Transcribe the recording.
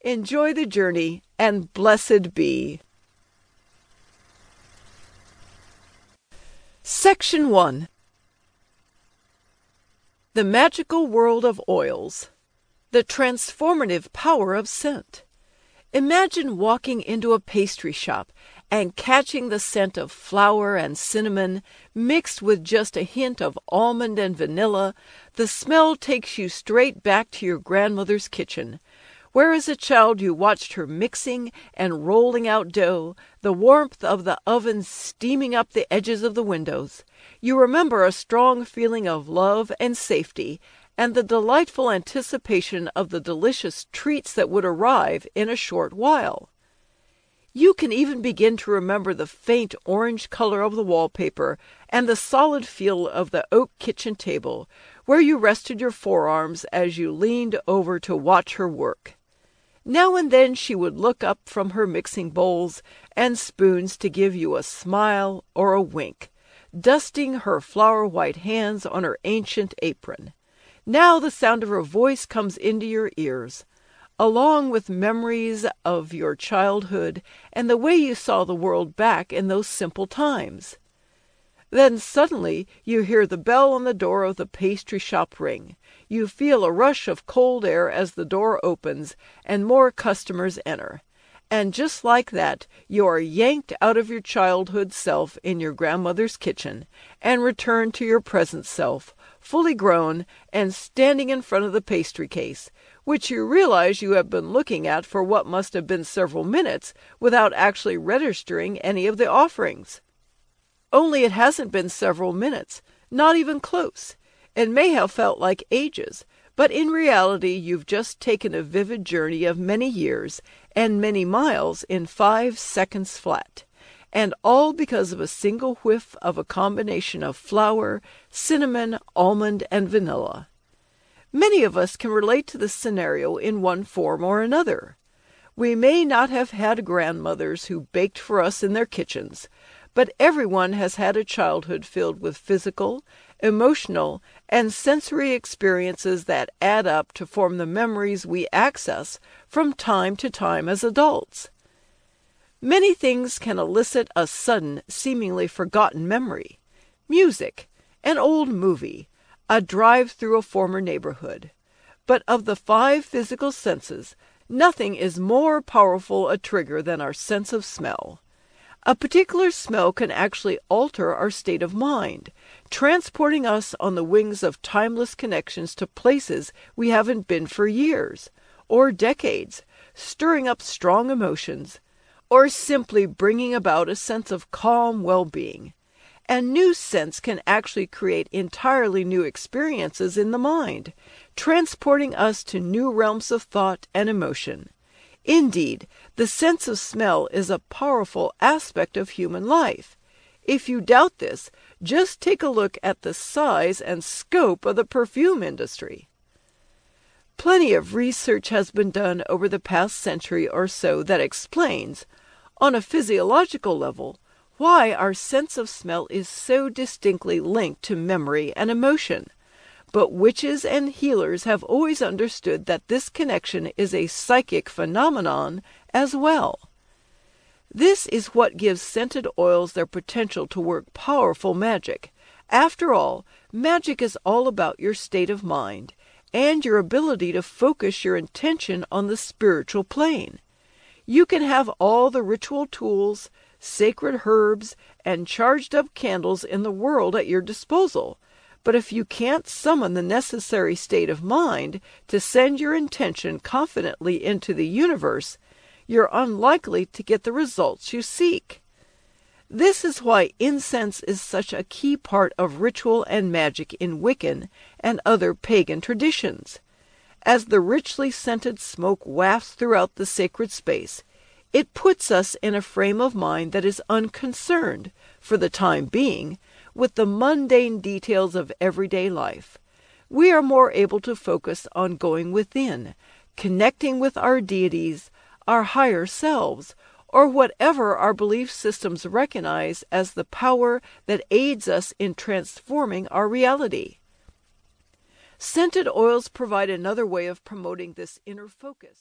Enjoy the journey and blessed be. Section 1 The Magical World of Oils. The Transformative Power of Scent. Imagine walking into a pastry shop and catching the scent of flour and cinnamon mixed with just a hint of almond and vanilla, the smell takes you straight back to your grandmother's kitchen, where as a child you watched her mixing and rolling out dough, the warmth of the oven steaming up the edges of the windows. You remember a strong feeling of love and safety, and the delightful anticipation of the delicious treats that would arrive in a short while. You can even begin to remember the faint orange color of the wallpaper and the solid feel of the oak kitchen table, where you rested your forearms as you leaned over to watch her work. Now and then she would look up from her mixing bowls and spoons to give you a smile or a wink, dusting her flour white hands on her ancient apron. Now the sound of her voice comes into your ears along with memories of your childhood and the way you saw the world back in those simple times. Then suddenly you hear the bell on the door of the pastry shop ring. You feel a rush of cold air as the door opens and more customers enter. And just like that, you are yanked out of your childhood self in your grandmother's kitchen and return to your present self, fully grown and standing in front of the pastry case, which you realize you have been looking at for what must have been several minutes without actually registering any of the offerings. Only it hasn't been several minutes, not even close. It may have felt like ages, but in reality you've just taken a vivid journey of many years and many miles in five seconds flat. And all because of a single whiff of a combination of flour, cinnamon, almond, and vanilla. Many of us can relate to this scenario in one form or another. We may not have had grandmothers who baked for us in their kitchens, but everyone has had a childhood filled with physical, emotional, and sensory experiences that add up to form the memories we access from time to time as adults. Many things can elicit a sudden, seemingly forgotten memory. Music, an old movie, a drive through a former neighborhood. But of the five physical senses, nothing is more powerful a trigger than our sense of smell. A particular smell can actually alter our state of mind, transporting us on the wings of timeless connections to places we haven't been for years or decades, stirring up strong emotions, or simply bringing about a sense of calm well being and new scents can actually create entirely new experiences in the mind, transporting us to new realms of thought and emotion. Indeed, the sense of smell is a powerful aspect of human life. If you doubt this, just take a look at the size and scope of the perfume industry. Plenty of research has been done over the past century or so that explains, on a physiological level, why our sense of smell is so distinctly linked to memory and emotion. But witches and healers have always understood that this connection is a psychic phenomenon as well. This is what gives scented oils their potential to work powerful magic. After all, magic is all about your state of mind and your ability to focus your intention on the spiritual plane. You can have all the ritual tools, sacred herbs, and charged up candles in the world at your disposal. But if you can't summon the necessary state of mind to send your intention confidently into the universe, you're unlikely to get the results you seek. This is why incense is such a key part of ritual and magic in Wiccan and other pagan traditions. As the richly scented smoke wafts throughout the sacred space, it puts us in a frame of mind that is unconcerned, for the time being, with the mundane details of everyday life. We are more able to focus on going within, connecting with our deities, our higher selves, or whatever our belief systems recognize as the power that aids us in transforming our reality. Scented oils provide another way of promoting this inner focus.